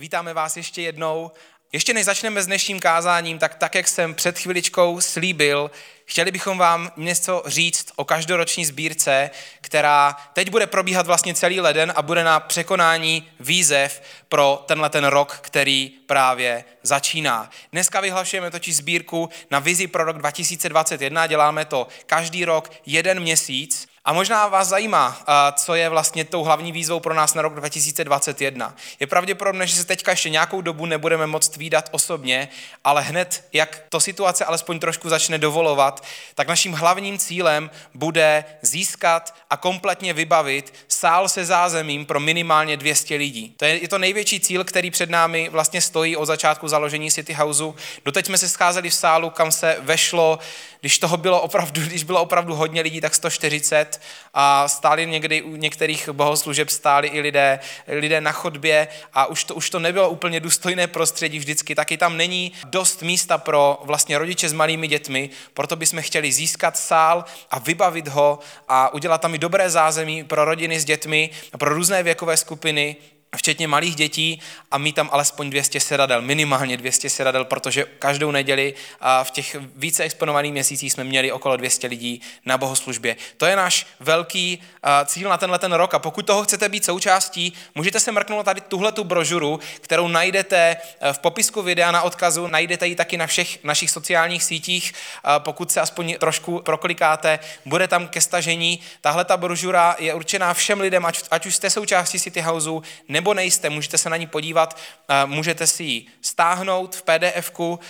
Vítáme vás ještě jednou. Ještě než začneme s dnešním kázáním, tak tak, jak jsem před chviličkou slíbil, chtěli bychom vám něco říct o každoroční sbírce, která teď bude probíhat vlastně celý leden a bude na překonání výzev pro tenhle ten rok, který právě začíná. Dneska vyhlašujeme totiž sbírku na vizi pro rok 2021, děláme to každý rok jeden měsíc a možná vás zajímá, co je vlastně tou hlavní výzvou pro nás na rok 2021. Je pravděpodobné, že se teďka ještě nějakou dobu nebudeme moct výdat osobně, ale hned, jak to situace alespoň trošku začne dovolovat, tak naším hlavním cílem bude získat a kompletně vybavit sál se zázemím pro minimálně 200 lidí. To je, je to největší cíl, který před námi vlastně stojí od začátku založení City Houseu. Doteď jsme se scházeli v sálu, kam se vešlo, když toho bylo opravdu, když bylo opravdu hodně lidí, tak 140 a stáli někdy u některých bohoslužeb stáli i lidé, lidé na chodbě a už to, už to nebylo úplně důstojné prostředí vždycky, taky tam není dost místa pro vlastně rodiče s malými dětmi, proto bychom chtěli získat sál a vybavit ho a udělat tam i dobré zázemí pro rodiny s dětmi, pro různé věkové skupiny, včetně malých dětí a mít tam alespoň 200 sedadel, minimálně 200 sedadel, protože každou neděli v těch více exponovaných měsících jsme měli okolo 200 lidí na bohoslužbě. To je náš velký cíl na tenhle ten rok a pokud toho chcete být součástí, můžete se mrknout tady tuhle tu brožuru, kterou najdete v popisku videa na odkazu, najdete ji taky na všech našich sociálních sítích, pokud se aspoň trošku proklikáte, bude tam ke stažení. Tahle ta brožura je určená všem lidem, ať, už jste součástí City Houseu, nebo nejste, můžete se na ní podívat, můžete si ji stáhnout v PDF-ku,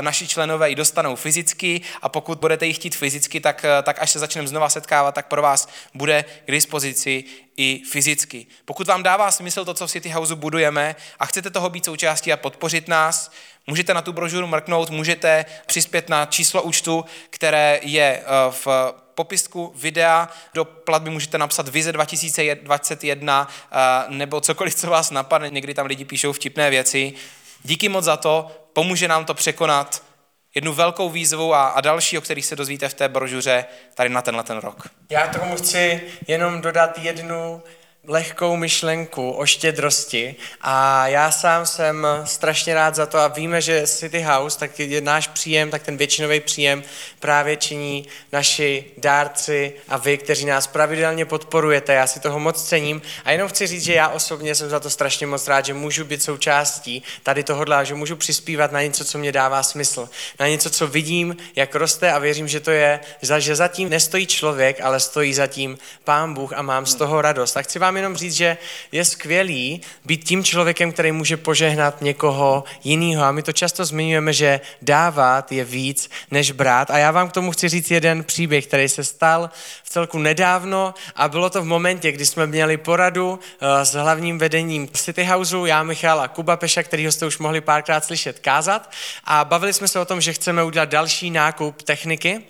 naši členové ji dostanou fyzicky a pokud budete ji chtít fyzicky, tak, tak až se začneme znova setkávat, tak pro vás bude k dispozici i fyzicky. Pokud vám dává smysl to, co v City Houseu budujeme a chcete toho být součástí a podpořit nás, můžete na tu brožuru mrknout, můžete přispět na číslo účtu, které je v popisku videa, do platby můžete napsat vize 2021 nebo cokoliv, co vás napadne. Někdy tam lidi píšou vtipné věci. Díky moc za to, pomůže nám to překonat jednu velkou výzvu a, a další, o kterých se dozvíte v té brožuře tady na tenhle ten rok. Já tomu chci jenom dodat jednu lehkou myšlenku o štědrosti a já sám jsem strašně rád za to a víme, že City House, tak je náš příjem, tak ten většinový příjem právě činí naši dárci a vy, kteří nás pravidelně podporujete. Já si toho moc cením a jenom chci říct, že já osobně jsem za to strašně moc rád, že můžu být součástí tady tohohle, že můžu přispívat na něco, co mě dává smysl, na něco, co vidím, jak roste a věřím, že to je, že zatím nestojí člověk, ale stojí zatím Pán Bůh a mám z toho radost. Tak chci vám vám jenom říct, že je skvělý být tím člověkem, který může požehnat někoho jiného. A my to často zmiňujeme, že dávat je víc než brát. A já vám k tomu chci říct jeden příběh, který se stal v celku nedávno a bylo to v momentě, kdy jsme měli poradu eh, s hlavním vedením City Houseu, já, Michal a Kuba Peša, kterýho jste už mohli párkrát slyšet kázat. A bavili jsme se o tom, že chceme udělat další nákup techniky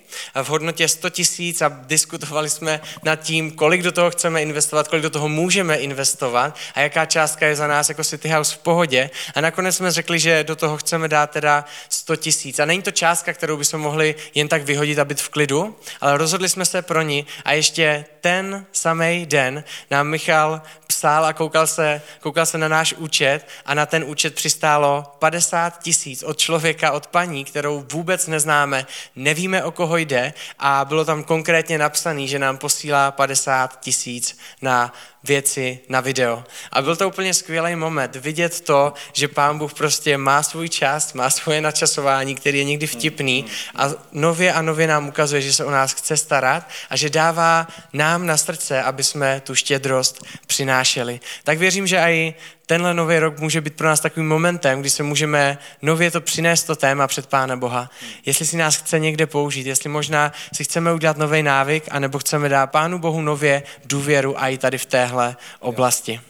v hodnotě 100 tisíc a diskutovali jsme nad tím, kolik do toho chceme investovat, kolik do toho můžeme investovat a jaká částka je za nás jako City House v pohodě. A nakonec jsme řekli, že do toho chceme dát teda 100 tisíc. A není to částka, kterou bychom mohli jen tak vyhodit a být v klidu, ale rozhodli jsme se pro ní a ještě ten samý den nám Michal psal a koukal se, koukal se na náš účet a na ten účet přistálo 50 tisíc od člověka, od paní, kterou vůbec neznáme, nevíme, o koho jde a bylo tam konkrétně napsané, že nám posílá 50 tisíc na věci na video. A byl to úplně skvělý moment vidět to, že pán Bůh prostě má svůj čas, má svoje načasování, který je někdy vtipný a nově a nově nám ukazuje, že se o nás chce starat a že dává nám na srdce, aby jsme tu štědrost přinášeli. Tak věřím, že i tenhle nový rok může být pro nás takovým momentem, kdy se můžeme nově to přinést to téma před Pána Boha. Jestli si nás chce někde použít, jestli možná si chceme udělat nový návyk, anebo chceme dát Pánu Bohu nově důvěru a i tady v téhle oblasti.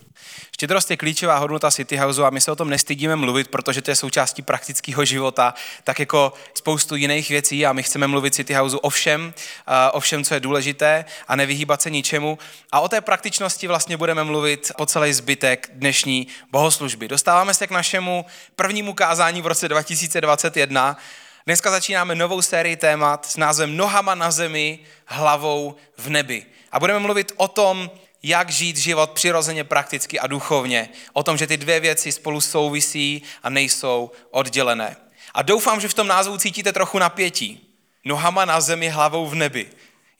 Štědrost je klíčová hodnota City Houseu a my se o tom nestydíme mluvit, protože to je součástí praktického života, tak jako spoustu jiných věcí a my chceme mluvit City Houseu o všem, o všem, co je důležité a nevyhýbat se ničemu. A o té praktičnosti vlastně budeme mluvit po celý zbytek dnešní bohoslužby. Dostáváme se k našemu prvnímu kázání v roce 2021. Dneska začínáme novou sérii témat s názvem Nohama na zemi, hlavou v nebi. A budeme mluvit o tom, jak žít život přirozeně, prakticky a duchovně. O tom, že ty dvě věci spolu souvisí a nejsou oddělené. A doufám, že v tom názvu cítíte trochu napětí. Nohama na zemi, hlavou v nebi.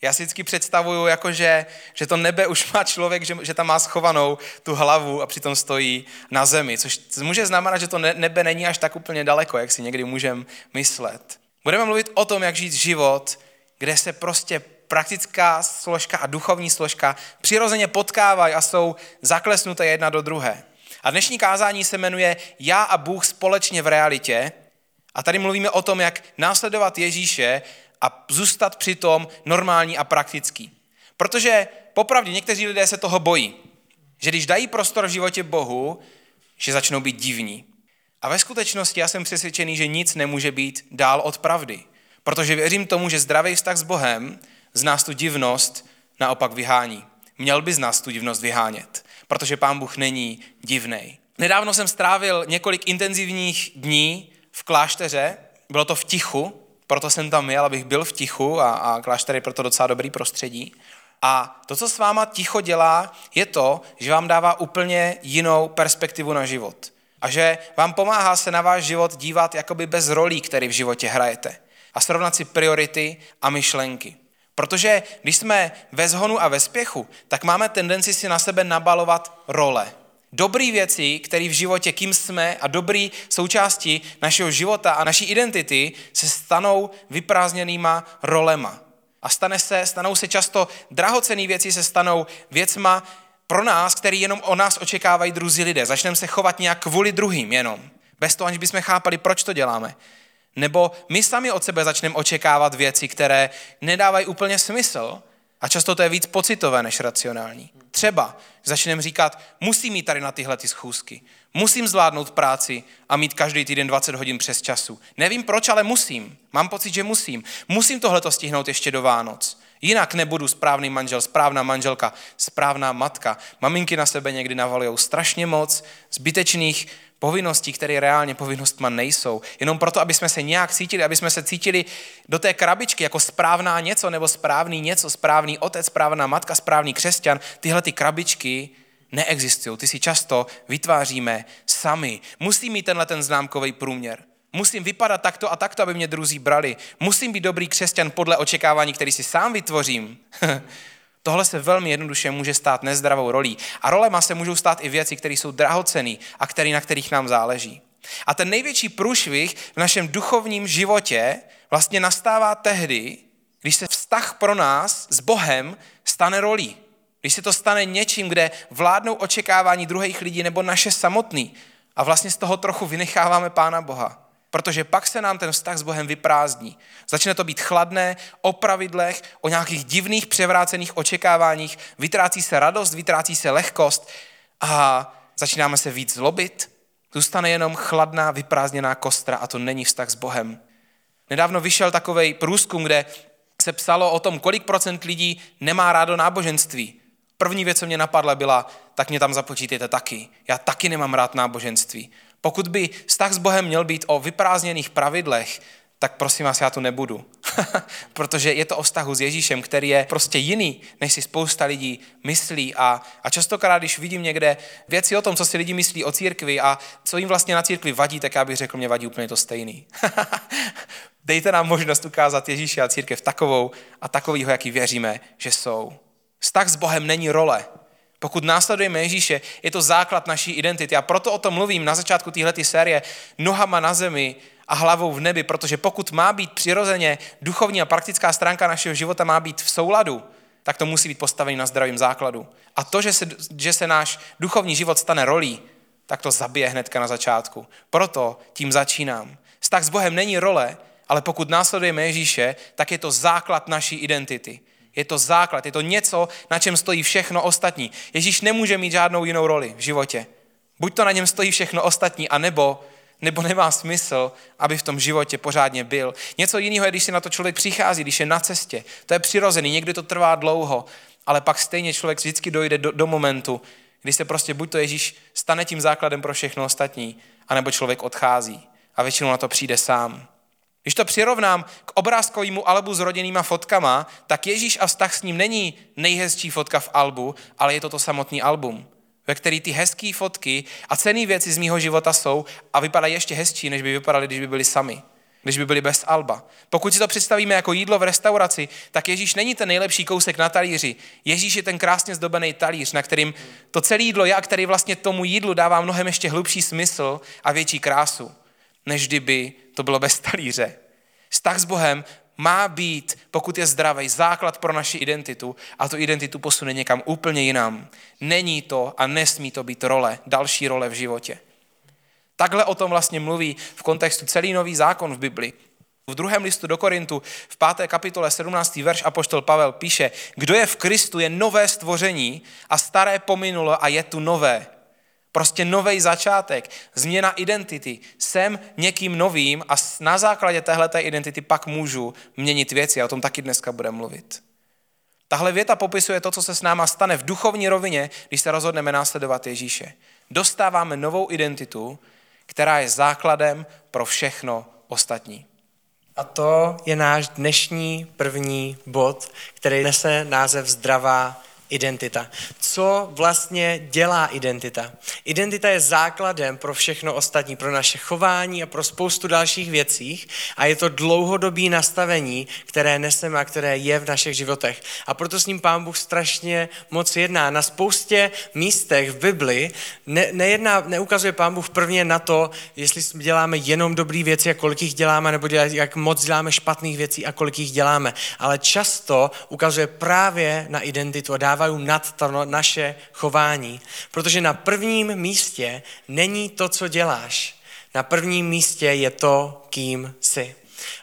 Já si vždycky představuju, jako že, že to nebe už má člověk, že, že tam má schovanou tu hlavu a přitom stojí na zemi, což může znamenat, že to nebe není až tak úplně daleko, jak si někdy můžeme myslet. Budeme mluvit o tom, jak žít život, kde se prostě praktická složka a duchovní složka přirozeně potkávají a jsou zaklesnuté jedna do druhé. A dnešní kázání se jmenuje Já a Bůh společně v realitě. A tady mluvíme o tom, jak následovat Ježíše a zůstat přitom normální a praktický. Protože popravdě někteří lidé se toho bojí, že když dají prostor v životě Bohu, že začnou být divní. A ve skutečnosti já jsem přesvědčený, že nic nemůže být dál od pravdy. Protože věřím tomu, že zdravý vztah s Bohem z nás tu divnost naopak vyhání. Měl by z nás tu divnost vyhánět, protože Pán Bůh není divný. Nedávno jsem strávil několik intenzivních dní v klášteře, bylo to v tichu, proto jsem tam jel, abych byl v tichu a, a klášter je proto docela dobrý prostředí. A to, co s váma ticho dělá, je to, že vám dává úplně jinou perspektivu na život. A že vám pomáhá se na váš život dívat jakoby bez rolí, které v životě hrajete. A srovnat si priority a myšlenky. Protože když jsme ve zhonu a ve spěchu, tak máme tendenci si na sebe nabalovat role. Dobrý věci, které v životě, kým jsme a dobrý součástí našeho života a naší identity se stanou vyprázdněnýma rolema. A stane se, stanou se často drahocený věci, se stanou věcma pro nás, který jenom o nás očekávají druzí lidé. Začneme se chovat nějak kvůli druhým jenom. Bez toho, aniž bychom chápali, proč to děláme. Nebo my sami od sebe začneme očekávat věci, které nedávají úplně smysl a často to je víc pocitové než racionální. Třeba začneme říkat, musím mít tady na tyhle ty schůzky, musím zvládnout práci a mít každý týden 20 hodin přes času. Nevím proč, ale musím. Mám pocit, že musím. Musím tohleto stihnout ještě do Vánoc. Jinak nebudu správný manžel, správná manželka, správná matka. Maminky na sebe někdy navalují strašně moc zbytečných povinností, které reálně povinnostma nejsou. Jenom proto, aby jsme se nějak cítili, aby jsme se cítili do té krabičky jako správná něco, nebo správný něco, správný otec, správná matka, správný křesťan. Tyhle ty krabičky neexistují. Ty si často vytváříme sami. Musím mít tenhle ten známkový průměr. Musím vypadat takto a takto, aby mě druzí brali. Musím být dobrý křesťan podle očekávání, který si sám vytvořím. Tohle se velmi jednoduše může stát nezdravou rolí. A rolema se můžou stát i věci, které jsou drahocený a který, na kterých nám záleží. A ten největší průšvih v našem duchovním životě vlastně nastává tehdy, když se vztah pro nás s Bohem stane rolí. Když se to stane něčím, kde vládnou očekávání druhých lidí nebo naše samotný a vlastně z toho trochu vynecháváme Pána Boha protože pak se nám ten vztah s Bohem vyprázdní. Začne to být chladné, o pravidlech, o nějakých divných převrácených očekáváních, vytrácí se radost, vytrácí se lehkost a začínáme se víc zlobit. Zůstane jenom chladná, vyprázdněná kostra a to není vztah s Bohem. Nedávno vyšel takový průzkum, kde se psalo o tom, kolik procent lidí nemá rádo náboženství. První věc, co mě napadla, byla, tak mě tam započítejte taky. Já taky nemám rád náboženství. Pokud by vztah s Bohem měl být o vyprázdněných pravidlech, tak prosím vás, já tu nebudu. Protože je to o vztahu s Ježíšem, který je prostě jiný, než si spousta lidí myslí. A, a častokrát, když vidím někde věci o tom, co si lidi myslí o církvi a co jim vlastně na církvi vadí, tak já bych řekl, mě vadí úplně to stejný. Dejte nám možnost ukázat Ježíše a církev takovou a takovýho, jaký věříme, že jsou. Vztah s Bohem není role, pokud následujeme Ježíše, je to základ naší identity. A proto o tom mluvím na začátku téhle série nohama na zemi a hlavou v nebi, protože pokud má být přirozeně duchovní a praktická stránka našeho života má být v souladu, tak to musí být postavený na zdravém základu. A to, že se, že se náš duchovní život stane rolí, tak to zabije hnedka na začátku. Proto tím začínám. Vztah s Bohem není role, ale pokud následujeme Ježíše, tak je to základ naší identity. Je to základ, je to něco, na čem stojí všechno ostatní. Ježíš nemůže mít žádnou jinou roli v životě. Buď to na něm stojí všechno ostatní, anebo nebo nemá smysl, aby v tom životě pořádně byl. Něco jiného je, když si na to člověk přichází, když je na cestě. To je přirozený, někdy to trvá dlouho, ale pak stejně člověk vždycky dojde do, do momentu, kdy se prostě buď to Ježíš stane tím základem pro všechno ostatní, anebo člověk odchází a většinou na to přijde sám. Když to přirovnám k obrázkovému albu s rodinnýma fotkama, tak Ježíš a vztah s ním není nejhezčí fotka v albu, ale je to to samotný album, ve který ty hezké fotky a cené věci z mýho života jsou a vypadají ještě hezčí, než by vypadaly, když by byly sami když by byli bez alba. Pokud si to představíme jako jídlo v restauraci, tak Ježíš není ten nejlepší kousek na talíři. Ježíš je ten krásně zdobený talíř, na kterým to celé jídlo je a který vlastně tomu jídlu dává mnohem ještě hlubší smysl a větší krásu, než kdyby to bylo bez talíře. Vztah s Bohem má být, pokud je zdravý, základ pro naši identitu a tu identitu posune někam úplně jinam. Není to a nesmí to být role, další role v životě. Takhle o tom vlastně mluví v kontextu celý nový zákon v Bibli. V druhém listu do Korintu v páté kapitole 17. verš apoštol Pavel píše, kdo je v Kristu, je nové stvoření a staré pominulo a je tu nové. Prostě nový začátek, změna identity. Jsem někým novým a na základě téhleté identity pak můžu měnit věci. A o tom taky dneska budeme mluvit. Tahle věta popisuje to, co se s náma stane v duchovní rovině, když se rozhodneme následovat Ježíše. Dostáváme novou identitu, která je základem pro všechno ostatní. A to je náš dnešní první bod, který nese název Zdravá identita. Co vlastně dělá identita? Identita je základem pro všechno ostatní, pro naše chování a pro spoustu dalších věcí a je to dlouhodobý nastavení, které neseme a které je v našich životech. A proto s ním Pán Bůh strašně moc jedná. Na spoustě místech v Bibli ne, nejedná, neukazuje Pán Bůh prvně na to, jestli děláme jenom dobré věci a kolik jich děláme, nebo jak moc děláme špatných věcí a kolik jich děláme. Ale často ukazuje právě na identitu a dává dávají nad to naše chování. Protože na prvním místě není to, co děláš. Na prvním místě je to, kým jsi.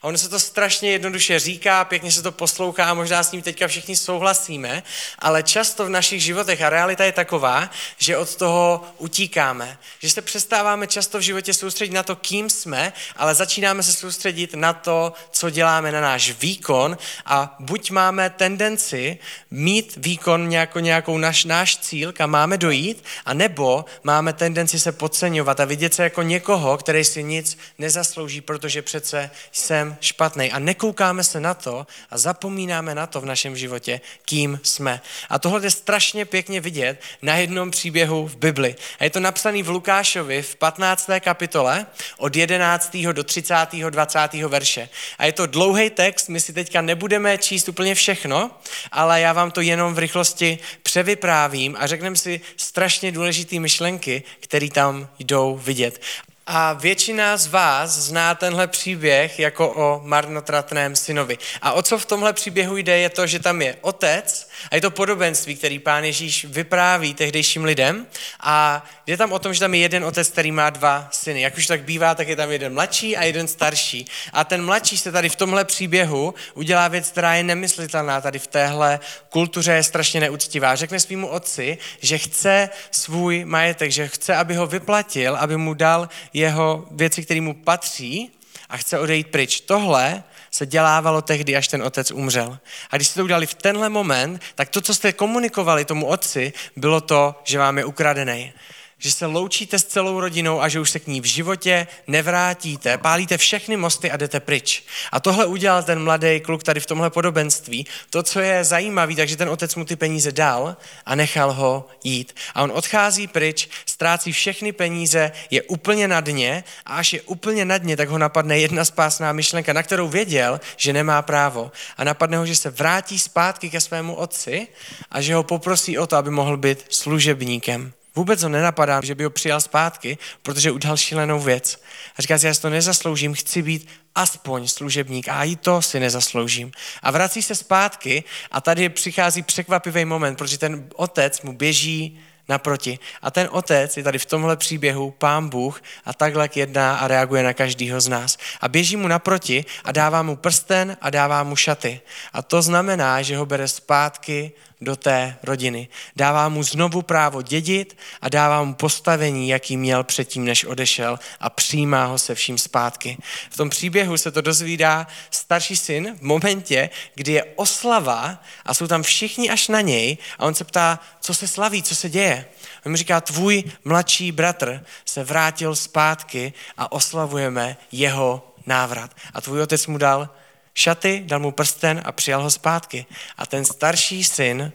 A ono se to strašně jednoduše říká, pěkně se to poslouchá, možná s ním teďka všichni souhlasíme, ale často v našich životech a realita je taková, že od toho utíkáme. Že se přestáváme často v životě soustředit na to, kým jsme, ale začínáme se soustředit na to, co děláme na náš výkon a buď máme tendenci mít výkon nějakou, nějakou naš, náš cíl, kam máme dojít, a nebo máme tendenci se podceňovat a vidět se jako někoho, který si nic nezaslouží, protože přece jsem špatný a nekoukáme se na to a zapomínáme na to v našem životě, kým jsme. A tohle je strašně pěkně vidět na jednom příběhu v Bibli. A je to napsaný v Lukášovi v 15. kapitole od 11. do 30. 20. verše. A je to dlouhý text, my si teďka nebudeme číst úplně všechno, ale já vám to jenom v rychlosti převyprávím a řekneme si strašně důležité myšlenky, které tam jdou vidět. A většina z vás zná tenhle příběh jako o marnotratném synovi. A o co v tomhle příběhu jde, je to, že tam je otec a je to podobenství, který pán Ježíš vypráví tehdejším lidem. A jde tam o tom, že tam je jeden otec, který má dva syny. Jak už tak bývá, tak je tam jeden mladší a jeden starší. A ten mladší se tady v tomhle příběhu udělá věc, která je nemyslitelná tady v téhle kultuře, je strašně neúctivá. Řekne svýmu otci, že chce svůj majetek, že chce, aby ho vyplatil, aby mu dal jeho věci, které mu patří a chce odejít pryč. Tohle se dělávalo tehdy, až ten otec umřel. A když jste to udělali v tenhle moment, tak to, co jste komunikovali tomu otci, bylo to, že vám je ukradený že se loučíte s celou rodinou a že už se k ní v životě nevrátíte, pálíte všechny mosty a jdete pryč. A tohle udělal ten mladý kluk tady v tomhle podobenství. To, co je zajímavé, takže ten otec mu ty peníze dal a nechal ho jít. A on odchází pryč, ztrácí všechny peníze, je úplně na dně a až je úplně na dně, tak ho napadne jedna spásná myšlenka, na kterou věděl, že nemá právo. A napadne ho, že se vrátí zpátky ke svému otci a že ho poprosí o to, aby mohl být služebníkem. Vůbec ho nenapadá, že by ho přijal zpátky, protože udělal šílenou věc. A říká si, já si to nezasloužím, chci být aspoň služebník a i to si nezasloužím. A vrací se zpátky a tady přichází překvapivý moment, protože ten otec mu běží naproti. A ten otec je tady v tomhle příběhu pán Bůh a takhle jedná a reaguje na každýho z nás. A běží mu naproti a dává mu prsten a dává mu šaty. A to znamená, že ho bere zpátky do té rodiny. Dává mu znovu právo dědit a dává mu postavení, jaký měl předtím, než odešel a přijímá ho se vším zpátky. V tom příběhu se to dozvídá starší syn v momentě, kdy je oslava a jsou tam všichni až na něj a on se ptá, co se slaví, co se děje. On mi říká, tvůj mladší bratr se vrátil zpátky a oslavujeme jeho návrat. A tvůj otec mu dal šaty, dal mu prsten a přijal ho zpátky. A ten starší syn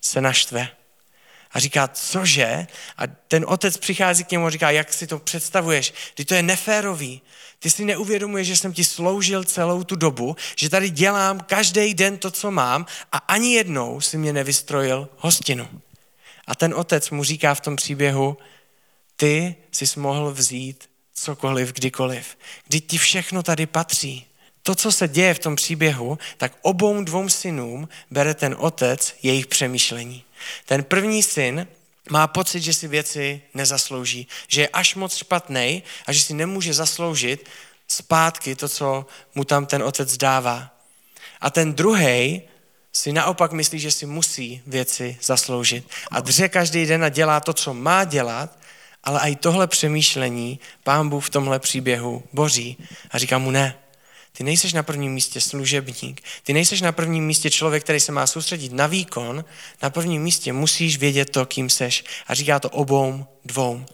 se naštve. A říká, cože? A ten otec přichází k němu a říká, jak si to představuješ? Ty to je neférový. Ty si neuvědomuješ, že jsem ti sloužil celou tu dobu, že tady dělám každý den to, co mám a ani jednou si mě nevystrojil hostinu. A ten otec mu říká v tom příběhu, ty jsi mohl vzít cokoliv, kdykoliv. Kdy ti všechno tady patří. To, co se děje v tom příběhu, tak obou dvou synům bere ten otec jejich přemýšlení. Ten první syn má pocit, že si věci nezaslouží, že je až moc špatný a že si nemůže zasloužit zpátky to, co mu tam ten otec dává. A ten druhý si naopak myslí, že si musí věci zasloužit. A dře každý den a dělá to, co má dělat, ale i tohle přemýšlení pán Bůh v tomhle příběhu boří a říká mu ne. Ty nejseš na prvním místě služebník. Ty nejseš na prvním místě člověk, který se má soustředit na výkon. Na prvním místě musíš vědět to, kým seš. A říká to obou dvou.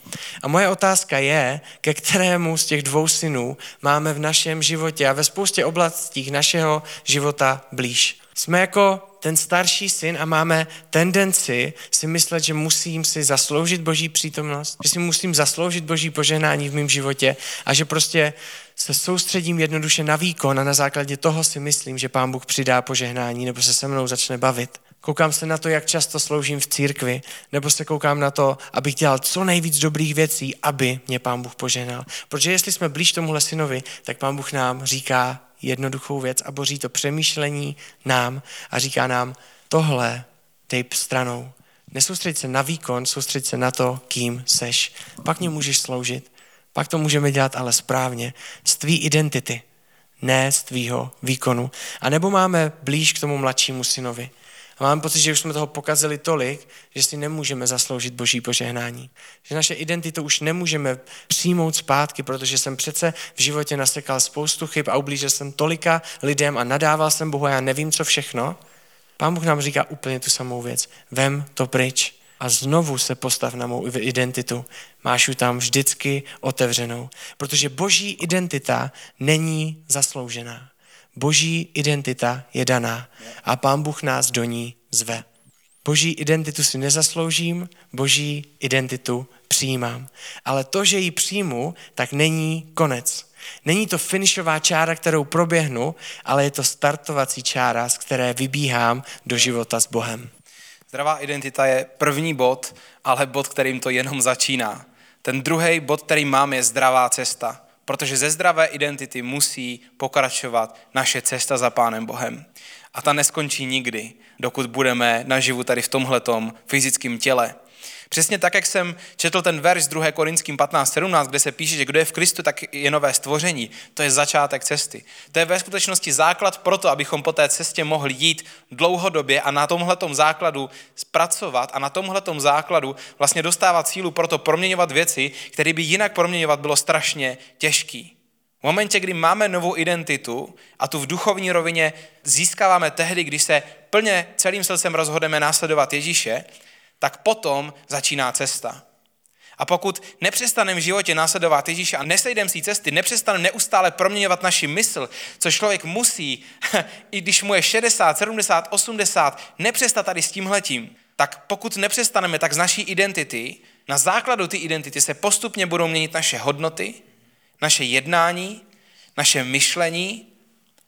A moje otázka je, ke kterému z těch dvou synů máme v našem životě a ve spoustě oblastí našeho života blíž. Jsme jako ten starší syn a máme tendenci si myslet, že musím si zasloužit boží přítomnost, že si musím zasloužit boží požehnání v mém životě a že prostě se soustředím jednoduše na výkon a na základě toho si myslím, že pán Bůh přidá požehnání nebo se se mnou začne bavit. Koukám se na to, jak často sloužím v církvi, nebo se koukám na to, abych dělal co nejvíc dobrých věcí, aby mě pán Bůh požehnal. Protože jestli jsme blíž tomuhle synovi, tak pán Bůh nám říká jednoduchou věc a boří to přemýšlení nám a říká nám, tohle dej stranou. Nesoustřeď se na výkon, soustřeď se na to, kým seš. Pak mě můžeš sloužit. Pak to můžeme dělat ale správně. Z tvý identity, ne z tvýho výkonu. A nebo máme blíž k tomu mladšímu synovi. A mám pocit, že už jsme toho pokazili tolik, že si nemůžeme zasloužit boží požehnání. Že naše identitu už nemůžeme přijmout zpátky, protože jsem přece v životě nasekal spoustu chyb a ublížil jsem tolika lidem a nadával jsem Bohu a já nevím, co všechno. Pán Bůh nám říká úplně tu samou věc. Vem to pryč a znovu se postav na mou identitu. Máš ji tam vždycky otevřenou. Protože boží identita není zasloužená. Boží identita je daná a Pán Bůh nás do ní zve. Boží identitu si nezasloužím, boží identitu přijímám. Ale to, že ji přijmu, tak není konec. Není to finišová čára, kterou proběhnu, ale je to startovací čára, z které vybíhám do života s Bohem. Zdravá identita je první bod, ale bod, kterým to jenom začíná. Ten druhý bod, který mám, je zdravá cesta protože ze zdravé identity musí pokračovat naše cesta za Pánem Bohem. A ta neskončí nikdy, dokud budeme naživu tady v tomhletom fyzickém těle. Přesně tak, jak jsem četl ten verš z 2. Korinským 15.17, kde se píše, že kdo je v Kristu, tak je nové stvoření. To je začátek cesty. To je ve skutečnosti základ pro to, abychom po té cestě mohli jít dlouhodobě a na tomhletom základu zpracovat a na tomhletom základu vlastně dostávat sílu pro to proměňovat věci, které by jinak proměňovat bylo strašně těžký. V momentě, kdy máme novou identitu a tu v duchovní rovině získáváme tehdy, když se plně celým srdcem rozhodneme následovat Ježíše, tak potom začíná cesta. A pokud nepřestaneme v životě následovat Ježíše a nesejdeme si cesty, nepřestaneme neustále proměňovat naši mysl, co člověk musí, i když mu je 60, 70, 80, nepřestat tady s tímhletím, tak pokud nepřestaneme, tak z naší identity, na základu té identity se postupně budou měnit naše hodnoty, naše jednání, naše myšlení,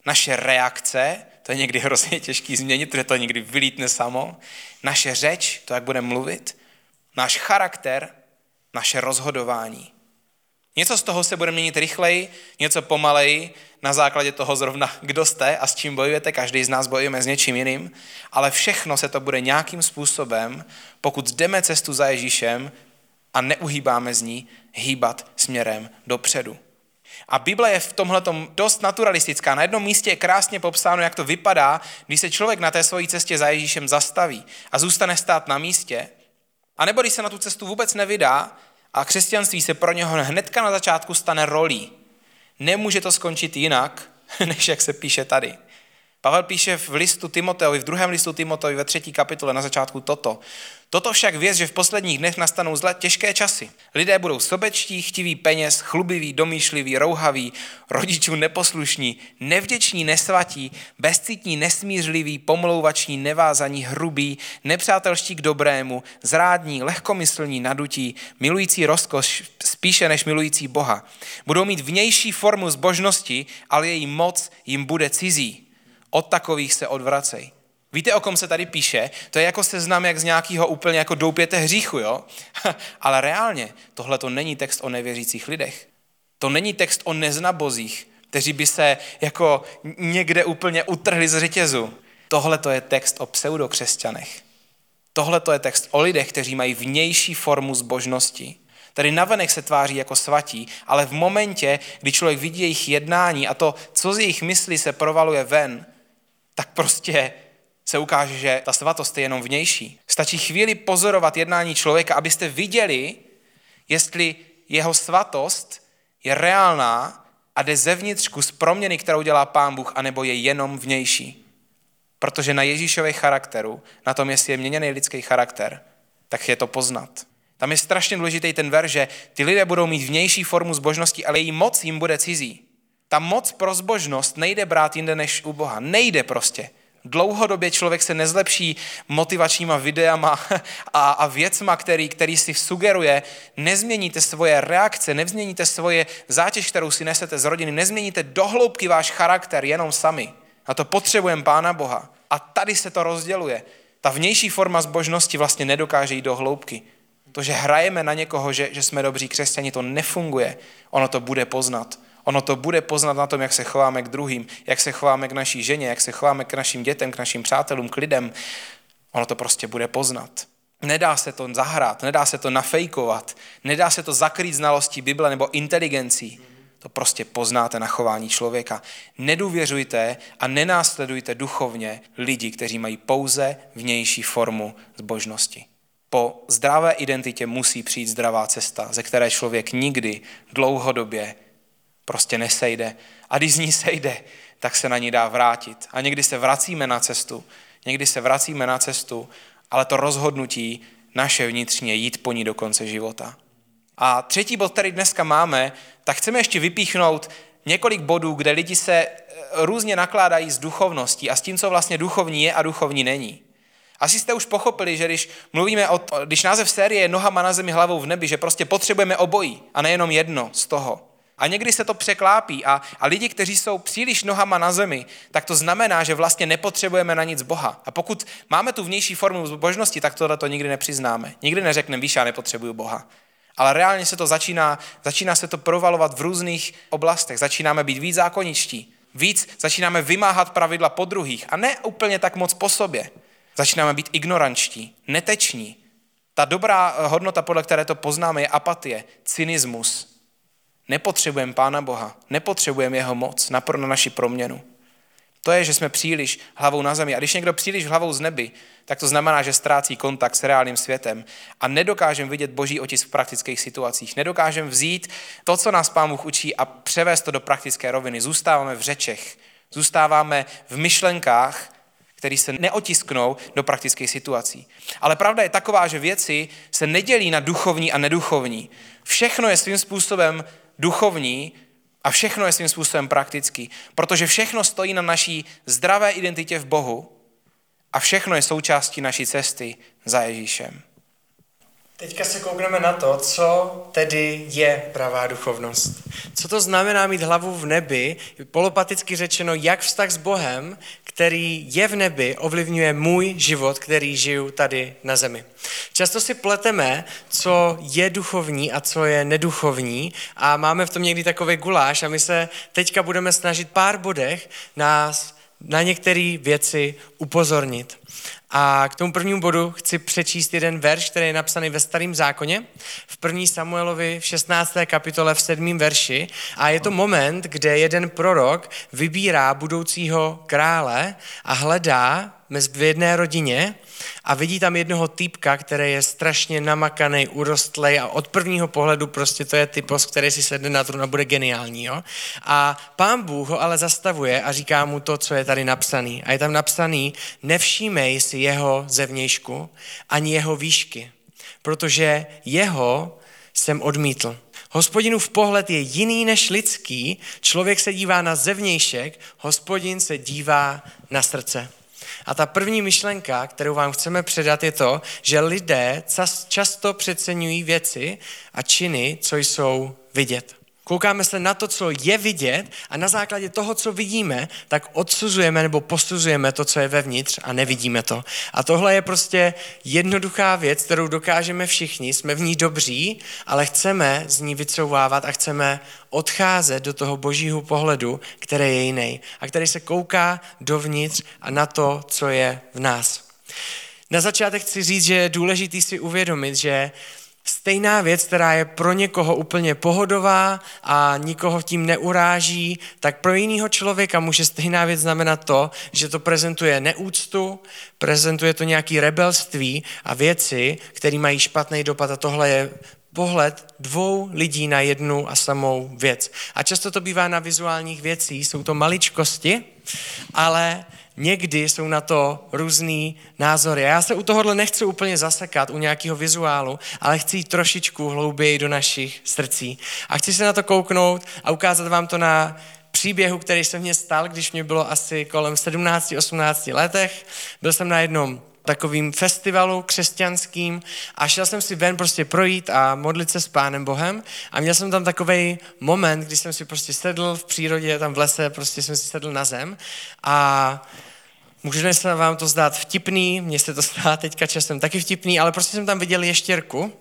naše reakce, to je někdy hrozně těžký změnit, protože to někdy vylítne samo, naše řeč, to, jak budeme mluvit, náš charakter, naše rozhodování. Něco z toho se bude měnit rychleji, něco pomaleji, na základě toho zrovna, kdo jste a s čím bojujete, každý z nás bojujeme s něčím jiným, ale všechno se to bude nějakým způsobem, pokud jdeme cestu za Ježíšem a neuhýbáme z ní, hýbat směrem dopředu. A Bible je v tomhle dost naturalistická. Na jednom místě je krásně popsáno, jak to vypadá, když se člověk na té své cestě za Ježíšem zastaví a zůstane stát na místě, a nebo když se na tu cestu vůbec nevydá a křesťanství se pro něho hnedka na začátku stane rolí. Nemůže to skončit jinak, než jak se píše tady. Pavel píše v listu Timoteovi, v druhém listu Timoteovi ve třetí kapitole na začátku toto. Toto však věc, že v posledních dnech nastanou zle těžké časy. Lidé budou sobečtí, chtiví peněz, chlubiví, domýšliví, rouhaví, rodičů neposlušní, nevděční, nesvatí, bezcitní, nesmířliví, pomlouvační, nevázaní, hrubí, nepřátelští k dobrému, zrádní, lehkomyslní, nadutí, milující rozkoš spíše než milující Boha. Budou mít vnější formu zbožnosti, ale její moc jim bude cizí. Od takových se odvracej. Víte, o kom se tady píše? To je jako seznam jak z nějakého úplně jako doupěte hříchu, jo? Ale reálně tohle to není text o nevěřících lidech. To není text o neznabozích, kteří by se jako někde úplně utrhli z řetězu. Tohle to je text o pseudokřesťanech. Tohle to je text o lidech, kteří mají vnější formu zbožnosti. Tady navenek se tváří jako svatí, ale v momentě, kdy člověk vidí jejich jednání a to, co z jejich myslí se provaluje ven, tak prostě se ukáže, že ta svatost je jenom vnější. Stačí chvíli pozorovat jednání člověka, abyste viděli, jestli jeho svatost je reálná a jde zevnitřku z proměny, kterou dělá Pán Bůh, anebo je jenom vnější. Protože na Ježíšově charakteru, na tom, jestli je měněný lidský charakter, tak je to poznat. Tam je strašně důležitý ten ver, že ty lidé budou mít vnější formu zbožnosti, ale její moc jim bude cizí. Ta moc pro zbožnost nejde brát jinde než u Boha. Nejde prostě. Dlouhodobě člověk se nezlepší motivačníma videama a, a věcma, který, který si sugeruje. Nezměníte svoje reakce, nezměníte svoje zátěž, kterou si nesete z rodiny, nezměníte dohloubky váš charakter jenom sami. A to potřebujeme Pána Boha. A tady se to rozděluje. Ta vnější forma zbožnosti vlastně nedokáže jít do hloubky. To, že hrajeme na někoho, že, že jsme dobří křesťani, to nefunguje. Ono to bude poznat. Ono to bude poznat na tom, jak se chováme k druhým, jak se chováme k naší ženě, jak se chováme k našim dětem, k našim přátelům, k lidem. Ono to prostě bude poznat. Nedá se to zahrát, nedá se to nafejkovat, nedá se to zakrýt znalostí Bible nebo inteligencí. To prostě poznáte na chování člověka. Nedůvěřujte a nenásledujte duchovně lidi, kteří mají pouze vnější formu zbožnosti. Po zdravé identitě musí přijít zdravá cesta, ze které člověk nikdy dlouhodobě prostě nesejde. A když z ní sejde, tak se na ní dá vrátit. A někdy se vracíme na cestu, někdy se vracíme na cestu, ale to rozhodnutí naše vnitřně jít po ní do konce života. A třetí bod, který dneska máme, tak chceme ještě vypíchnout několik bodů, kde lidi se eh, různě nakládají s duchovností a s tím, co vlastně duchovní je a duchovní není. Asi jste už pochopili, že když mluvíme o, když název série je nohama na zemi, hlavou v nebi, že prostě potřebujeme obojí a nejenom jedno z toho. A někdy se to překlápí a, a lidi, kteří jsou příliš nohama na zemi, tak to znamená, že vlastně nepotřebujeme na nic Boha. A pokud máme tu vnější formu božnosti, tak tohle to nikdy nepřiznáme. Nikdy neřekneme, víš, já nepotřebuju Boha. Ale reálně se to začíná, začíná se to provalovat v různých oblastech. Začínáme být víc zákoničtí. Víc začínáme vymáhat pravidla po druhých a ne úplně tak moc po sobě. Začínáme být ignorančtí, neteční. Ta dobrá hodnota, podle které to poznáme, je apatie, cynismus, Nepotřebujeme Pána Boha, nepotřebujeme jeho moc na, na naši proměnu. To je, že jsme příliš hlavou na zemi. A když někdo příliš hlavou z nebi, tak to znamená, že ztrácí kontakt s reálným světem a nedokážeme vidět boží otisk v praktických situacích. Nedokážeme vzít to, co nás Pán Bůh učí a převést to do praktické roviny. Zůstáváme v řečech, zůstáváme v myšlenkách, které se neotisknou do praktických situací. Ale pravda je taková, že věci se nedělí na duchovní a neduchovní. Všechno je svým způsobem duchovní a všechno je svým způsobem praktický, protože všechno stojí na naší zdravé identitě v Bohu a všechno je součástí naší cesty za Ježíšem. Teďka se koukneme na to, co tedy je pravá duchovnost. Co to znamená mít hlavu v nebi, polopaticky řečeno, jak vztah s Bohem, který je v nebi, ovlivňuje můj život, který žiju tady na zemi. Často si pleteme, co je duchovní a co je neduchovní a máme v tom někdy takový guláš a my se teďka budeme snažit pár bodech nás na některé věci upozornit. A k tomu prvnímu bodu chci přečíst jeden verš, který je napsaný ve starém zákoně, v první Samuelovi v 16. kapitole v 7. verši. A je to moment, kde jeden prorok vybírá budoucího krále a hledá v jedné rodině a vidí tam jednoho týpka, který je strašně namakaný, urostlej a od prvního pohledu prostě to je typos, který si sedne na trůn a bude geniální. Jo? A pán Bůh ho ale zastavuje a říká mu to, co je tady napsaný. A je tam napsaný, nevšímej si jeho zevnějšku ani jeho výšky, protože jeho jsem odmítl. Hospodinův pohled je jiný než lidský, člověk se dívá na zevnějšek, hospodin se dívá na srdce. A ta první myšlenka, kterou vám chceme předat, je to, že lidé často přeceňují věci a činy, co jsou vidět. Koukáme se na to, co je vidět a na základě toho, co vidíme, tak odsuzujeme nebo posuzujeme to, co je vevnitř a nevidíme to. A tohle je prostě jednoduchá věc, kterou dokážeme všichni, jsme v ní dobří, ale chceme z ní vycouvávat a chceme odcházet do toho božího pohledu, který je jiný a který se kouká dovnitř a na to, co je v nás. Na začátek chci říct, že je důležité si uvědomit, že Stejná věc, která je pro někoho úplně pohodová a nikoho tím neuráží, tak pro jiného člověka může stejná věc znamenat to, že to prezentuje neúctu, prezentuje to nějaký rebelství a věci, které mají špatný dopad a tohle je pohled dvou lidí na jednu a samou věc. A často to bývá na vizuálních věcí, jsou to maličkosti, ale někdy jsou na to různý názory. Já se u tohohle nechci úplně zasekat, u nějakého vizuálu, ale chci jít trošičku hlouběji do našich srdcí. A chci se na to kouknout a ukázat vám to na příběhu, který se mně stal, když mě bylo asi kolem 17-18 letech. Byl jsem na jednom takovým festivalu křesťanským a šel jsem si ven prostě projít a modlit se s Pánem Bohem a měl jsem tam takový moment, kdy jsem si prostě sedl v přírodě, tam v lese, prostě jsem si sedl na zem a Může se vám to zdát vtipný, mně se to zdá teďka časem taky vtipný, ale prostě jsem tam viděl ještěrku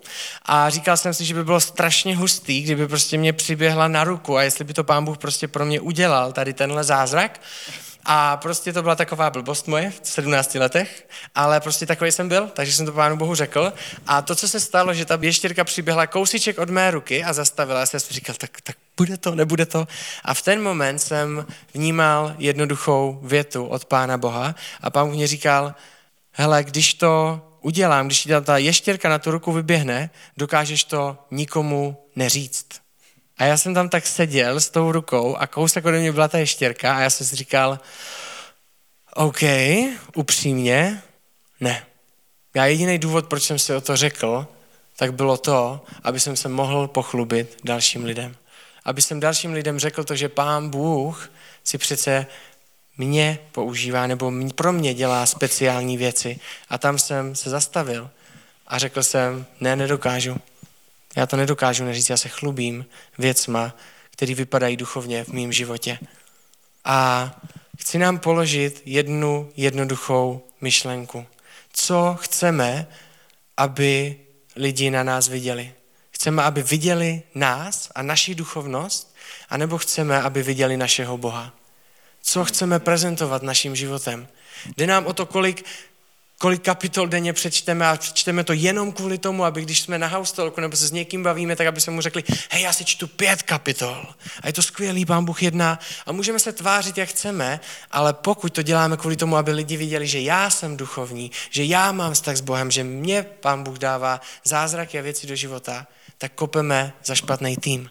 a říkal jsem si, že by bylo strašně hustý, kdyby prostě mě přiběhla na ruku a jestli by to pán Bůh prostě pro mě udělal, tady tenhle zázrak. A prostě to byla taková blbost moje v 17 letech, ale prostě takový jsem byl, takže jsem to pánu Bohu řekl. A to, co se stalo, že ta běštěrka přiběhla kousíček od mé ruky a zastavila, jsem si říkal, tak, tak bude to, nebude to. A v ten moment jsem vnímal jednoduchou větu od Pána Boha a pán mě říkal, hele, když to udělám, když ti ta ještěrka na tu ruku vyběhne, dokážeš to nikomu neříct. A já jsem tam tak seděl s tou rukou a kousek ode mě byla ta ještěrka a já jsem si říkal, OK, upřímně, ne. Já jediný důvod, proč jsem si o to řekl, tak bylo to, aby jsem se mohl pochlubit dalším lidem. Aby jsem dalším lidem řekl to, že pán Bůh si přece mě používá nebo pro mě dělá speciální věci. A tam jsem se zastavil a řekl jsem, ne, nedokážu. Já to nedokážu neříct, já se chlubím věcma, které vypadají duchovně v mém životě. A chci nám položit jednu jednoduchou myšlenku. Co chceme, aby lidi na nás viděli? Chceme, aby viděli nás a naši duchovnost, anebo chceme, aby viděli našeho Boha? Co chceme prezentovat naším životem? Jde nám o to, kolik kolik kapitol denně přečteme a přečteme to jenom kvůli tomu, aby když jsme na haustolku nebo se s někým bavíme, tak aby se mu řekli, hej, já si čtu pět kapitol a je to skvělý, pán Bůh jedná a můžeme se tvářit, jak chceme, ale pokud to děláme kvůli tomu, aby lidi viděli, že já jsem duchovní, že já mám vztah s Bohem, že mě pán Bůh dává zázraky a věci do života, tak kopeme za špatný tým.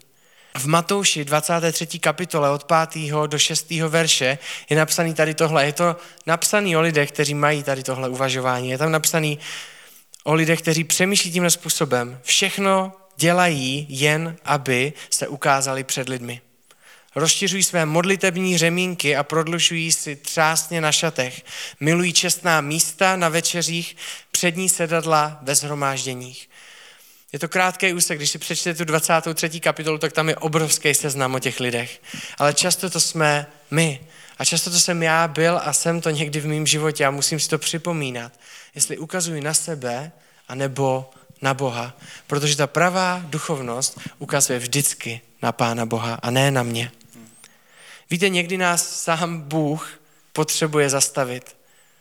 V Matouši 23. kapitole od 5. do 6. verše je napsaný tady tohle. Je to napsaný o lidech, kteří mají tady tohle uvažování. Je tam napsaný o lidech, kteří přemýšlí tímhle způsobem. Všechno dělají jen, aby se ukázali před lidmi. Rozšiřují své modlitební řemínky a prodlužují si třásně na šatech. Milují čestná místa na večeřích, přední sedadla ve zhromážděních. Je to krátký úsek, když si přečtete tu 23. kapitolu, tak tam je obrovský seznam o těch lidech. Ale často to jsme my. A často to jsem já byl a jsem to někdy v mém životě a musím si to připomínat. Jestli ukazuji na sebe, anebo na Boha. Protože ta pravá duchovnost ukazuje vždycky na Pána Boha a ne na mě. Víte, někdy nás sám Bůh potřebuje zastavit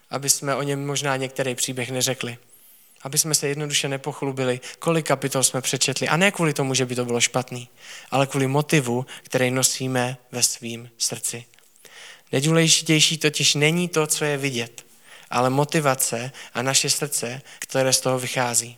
aby jsme o něm možná některý příběh neřekli. Aby jsme se jednoduše nepochlubili, kolik kapitol jsme přečetli. A ne kvůli tomu, že by to bylo špatný, ale kvůli motivu, který nosíme ve svým srdci. Nejdůležitější totiž není to, co je vidět, ale motivace a naše srdce, které z toho vychází.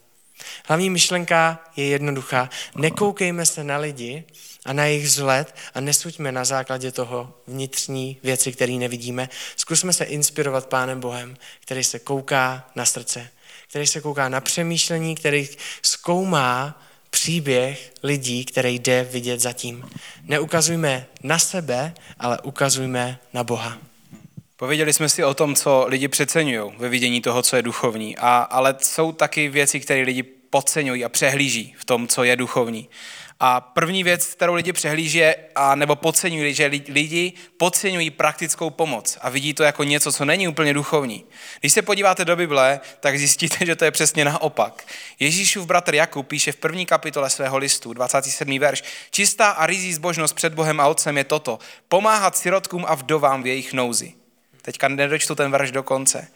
Hlavní myšlenka je jednoduchá. Nekoukejme se na lidi a na jejich vzhled a nesuďme na základě toho vnitřní věci, které nevidíme. Zkusme se inspirovat Pánem Bohem, který se kouká na srdce, který se kouká na přemýšlení, který zkoumá příběh lidí, který jde vidět zatím. Neukazujme na sebe, ale ukazujme na Boha. Pověděli jsme si o tom, co lidi přeceňují ve vidění toho, co je duchovní, a, ale jsou taky věci, které lidi podceňují a přehlíží v tom, co je duchovní. A první věc, kterou lidi přehlíží, a nebo podceňují, že lidi podceňují praktickou pomoc a vidí to jako něco, co není úplně duchovní. Když se podíváte do Bible, tak zjistíte, že to je přesně naopak. Ježíšův bratr Jakub píše v první kapitole svého listu, 27. verš, čistá a rizí zbožnost před Bohem a Otcem je toto, pomáhat sirotkům a vdovám v jejich nouzi. Teďka nedočtu ten verš do konce.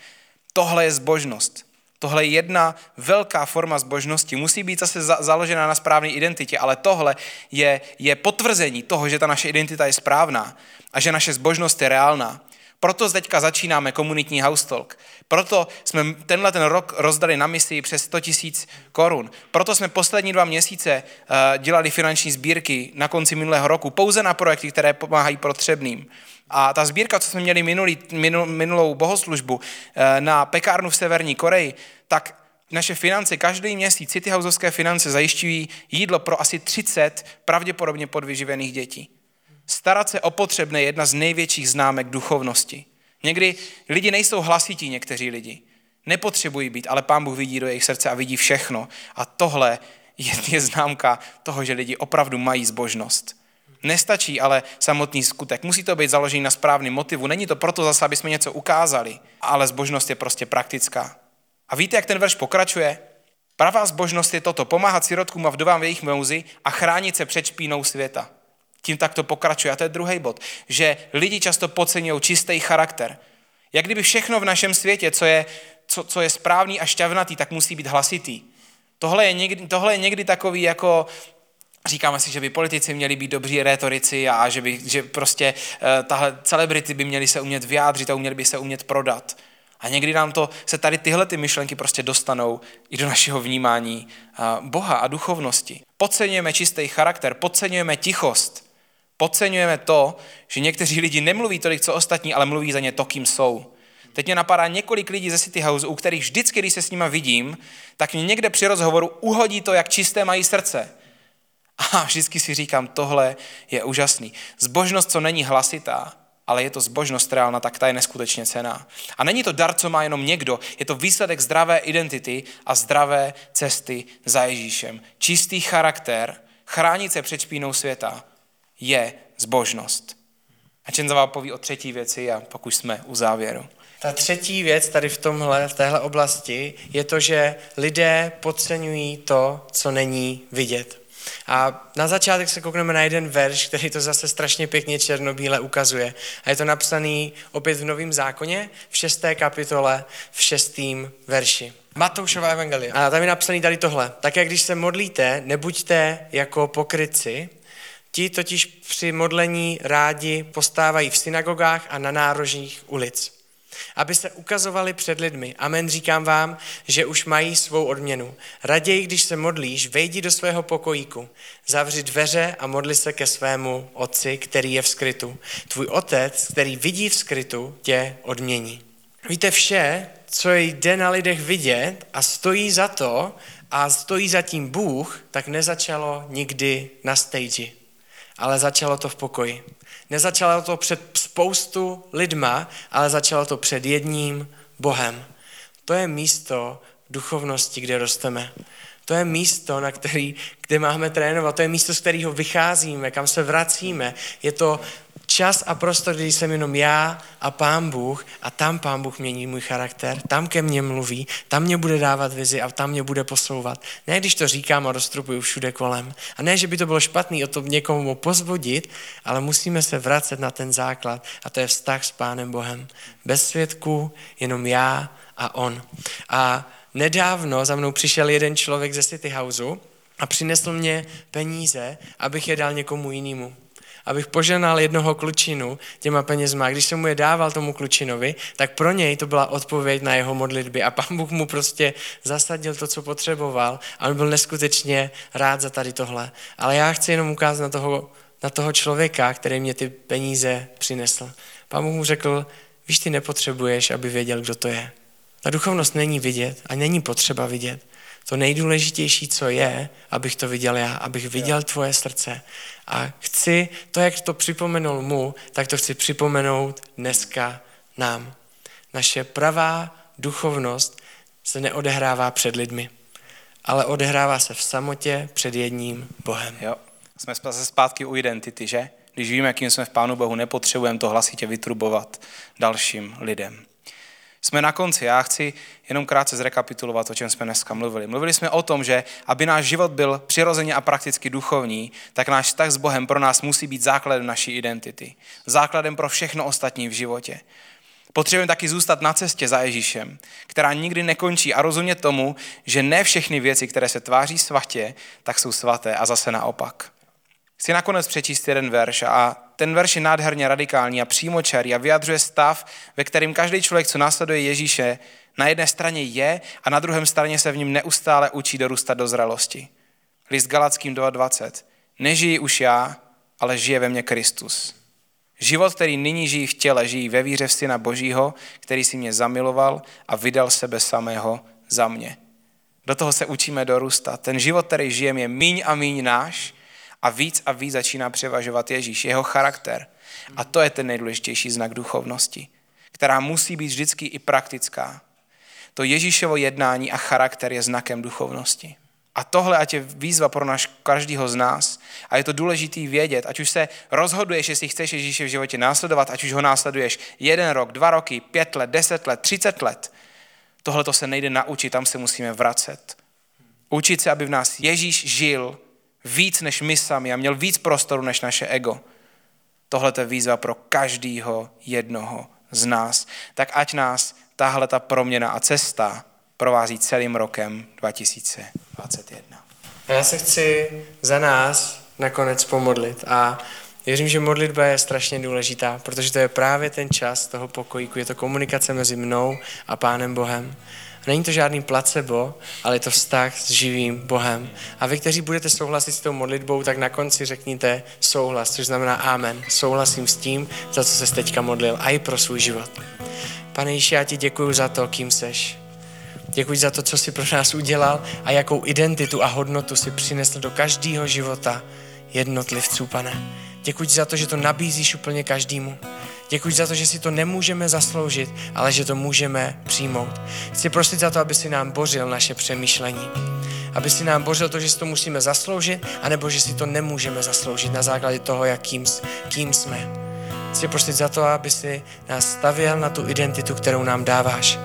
Tohle je zbožnost. Tohle je jedna velká forma zbožnosti. Musí být zase za, založena na správné identitě, ale tohle je, je potvrzení toho, že ta naše identita je správná a že naše zbožnost je reálná. Proto teďka začínáme komunitní house talk. Proto jsme tenhle ten rok rozdali na misi přes 100 tisíc korun. Proto jsme poslední dva měsíce eh, dělali finanční sbírky na konci minulého roku pouze na projekty, které pomáhají potřebným. A ta sbírka, co jsme měli minulý, minul, minulou bohoslužbu eh, na pekárnu v Severní Koreji, tak naše finance, každý měsíc City Houseovské finance zajišťují jídlo pro asi 30 pravděpodobně podvyživených dětí. Starat se o potřebné je jedna z největších známek duchovnosti. Někdy lidi nejsou hlasití, někteří lidi. Nepotřebují být, ale Pán Bůh vidí do jejich srdce a vidí všechno. A tohle je, je známka toho, že lidi opravdu mají zbožnost. Nestačí ale samotný skutek. Musí to být založený na správném motivu. Není to proto zase, aby jsme něco ukázali, ale zbožnost je prostě praktická. A víte, jak ten verš pokračuje? Pravá zbožnost je toto, pomáhat sirotkům a vdovám v jejich mouzi a chránit se před špínou světa. Tím tak to pokračuje. A to je druhý bod, že lidi často podceňují čistý charakter. Jak kdyby všechno v našem světě, co je, co, co je správný a šťavnatý, tak musí být hlasitý. Tohle je někdy, tohle je někdy takový jako Říkáme si, že by politici měli být dobří rétorici a že, by, že prostě uh, tahle celebrity by měly se umět vyjádřit a uměli by se umět prodat. A někdy nám to, se tady tyhle ty myšlenky prostě dostanou i do našeho vnímání uh, Boha a duchovnosti. Podceňujeme čistý charakter, podceňujeme tichost, podceňujeme to, že někteří lidi nemluví tolik, co ostatní, ale mluví za ně to, kým jsou. Teď mě napadá několik lidí ze City House, u kterých vždycky, když se s nima vidím, tak mě někde při rozhovoru uhodí to, jak čisté mají srdce a vždycky si říkám, tohle je úžasný. Zbožnost, co není hlasitá, ale je to zbožnost reálna, tak ta je neskutečně cená. A není to dar, co má jenom někdo, je to výsledek zdravé identity a zdravé cesty za Ježíšem. Čistý charakter, chránit se před špínou světa, je zbožnost. A Čenzová poví o třetí věci a pokud jsme u závěru. Ta třetí věc tady v tomhle, v téhle oblasti je to, že lidé podceňují to, co není vidět. A na začátek se koukneme na jeden verš, který to zase strašně pěkně černobíle ukazuje. A je to napsaný opět v Novém zákoně, v šesté kapitole, v šestém verši. Matoušová evangelia. A tam je napsaný tady tohle. Tak jak když se modlíte, nebuďte jako pokryci, Ti totiž při modlení rádi postávají v synagogách a na nárožích ulic aby se ukazovali před lidmi. Amen, říkám vám, že už mají svou odměnu. Raději, když se modlíš, vejdi do svého pokojíku, zavři dveře a modli se ke svému otci, který je v skrytu. Tvůj otec, který vidí v skrytu, tě odmění. Víte, vše, co jde na lidech vidět a stojí za to a stojí za tím Bůh, tak nezačalo nikdy na stage, ale začalo to v pokoji. Nezačalo to před spoustu lidma, ale začalo to před jedním Bohem. To je místo duchovnosti, kde rosteme. To je místo, na který, kde máme trénovat. To je místo, z kterého vycházíme, kam se vracíme. Je to čas a prostor, kdy jsem jenom já a pán Bůh a tam pán Bůh mění můj charakter, tam ke mně mluví, tam mě bude dávat vizi a tam mě bude posouvat. Ne, když to říkám a rozstrupuju všude kolem. A ne, že by to bylo špatný o to někomu pozvodit, ale musíme se vracet na ten základ a to je vztah s pánem Bohem. Bez svědků, jenom já a on. A nedávno za mnou přišel jeden člověk ze City Houseu a přinesl mě peníze, abych je dal někomu jinému abych poženal jednoho klučinu těma penězma. Když jsem mu je dával tomu klučinovi, tak pro něj to byla odpověď na jeho modlitby a pán Bůh mu prostě zasadil to, co potřeboval a on byl neskutečně rád za tady tohle. Ale já chci jenom ukázat na toho, na toho člověka, který mě ty peníze přinesl. Pán Bůh mu řekl, víš, ty nepotřebuješ, aby věděl, kdo to je. Ta duchovnost není vidět a není potřeba vidět. To nejdůležitější, co je, abych to viděl já, abych viděl tvoje srdce. A chci, to, jak to připomenul mu, tak to chci připomenout dneska nám. Naše pravá duchovnost se neodehrává před lidmi, ale odehrává se v samotě před jedním Bohem. Jo. Jsme zase zpátky u identity, že? Když víme, jakým jsme v Pánu Bohu, nepotřebujeme to hlasitě vytrubovat dalším lidem. Jsme na konci. Já chci jenom krátce zrekapitulovat, o čem jsme dneska mluvili. Mluvili jsme o tom, že aby náš život byl přirozeně a prakticky duchovní, tak náš vztah s Bohem pro nás musí být základem naší identity. Základem pro všechno ostatní v životě. Potřebujeme taky zůstat na cestě za Ježíšem, která nikdy nekončí a rozumět tomu, že ne všechny věci, které se tváří svatě, tak jsou svaté a zase naopak. Chci nakonec přečíst jeden verš a ten verš je nádherně radikální a přímočarý a vyjadřuje stav, ve kterým každý člověk, co následuje Ježíše, na jedné straně je a na druhém straně se v ním neustále učí dorůstat do zralosti. List Galackým 2.20. Nežijí už já, ale žije ve mně Kristus. Život, který nyní žijí v těle, žijí ve víře v Syna Božího, který si mě zamiloval a vydal sebe samého za mě. Do toho se učíme dorůstat. Ten život, který žijeme, je míň a míň náš, a víc a víc začíná převažovat Ježíš, jeho charakter. A to je ten nejdůležitější znak duchovnosti, která musí být vždycky i praktická. To Ježíšovo jednání a charakter je znakem duchovnosti. A tohle ať je výzva pro náš každýho z nás. A je to důležitý vědět, ať už se rozhoduješ, jestli chceš Ježíše v životě následovat, ať už ho následuješ jeden rok, dva roky, pět let, deset let, třicet let. Tohle to se nejde naučit, tam se musíme vracet. Učit se, aby v nás Ježíš žil víc než my sami a měl víc prostoru než naše ego. Tohle je výzva pro každýho jednoho z nás. Tak ať nás tahle ta proměna a cesta provází celým rokem 2021. Já se chci za nás nakonec pomodlit a věřím, že modlitba je strašně důležitá, protože to je právě ten čas toho pokojíku, je to komunikace mezi mnou a Pánem Bohem. Není to žádný placebo, ale je to vztah s živým Bohem. A vy, kteří budete souhlasit s tou modlitbou, tak na konci řekněte souhlas, což znamená amen. Souhlasím s tím, za co se teďka modlil, a i pro svůj život. Pane Ježíši, já ti děkuji za to, kým seš. Děkuji za to, co jsi pro nás udělal a jakou identitu a hodnotu si přinesl do každého života jednotlivců, pane. Děkuji za to, že to nabízíš úplně každému. Děkuji za to, že si to nemůžeme zasloužit, ale že to můžeme přijmout. Chci prosit za to, aby si nám bořil naše přemýšlení. Aby si nám bořil to, že si to musíme zasloužit, anebo že si to nemůžeme zasloužit na základě toho, jakým, kým jsme. Chci prosit za to, aby si nás stavěl na tu identitu, kterou nám dáváš.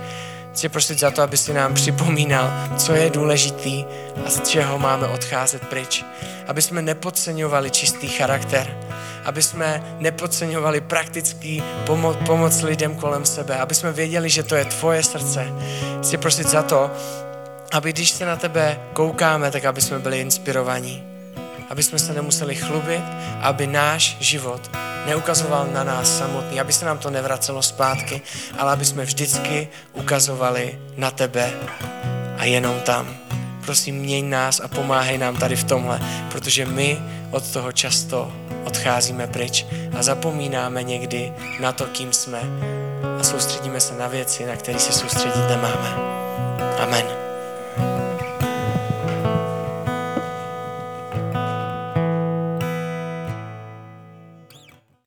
Chci prosit za to, aby si nám připomínal, co je důležitý a z čeho máme odcházet pryč. Aby jsme nepodceňovali čistý charakter, aby jsme nepodceňovali praktický pomo- pomoc lidem kolem sebe, aby jsme věděli, že to je tvoje srdce. Chci prosit za to, aby když se na tebe koukáme, tak aby jsme byli inspirovaní. Aby jsme se nemuseli chlubit, aby náš život neukazoval na nás samotný, aby se nám to nevracelo zpátky, ale aby jsme vždycky ukazovali na tebe a jenom tam. Prosím, měň nás a pomáhej nám tady v tomhle, protože my od toho často odcházíme pryč a zapomínáme někdy na to, kým jsme a soustředíme se na věci, na které se soustředit nemáme. Amen.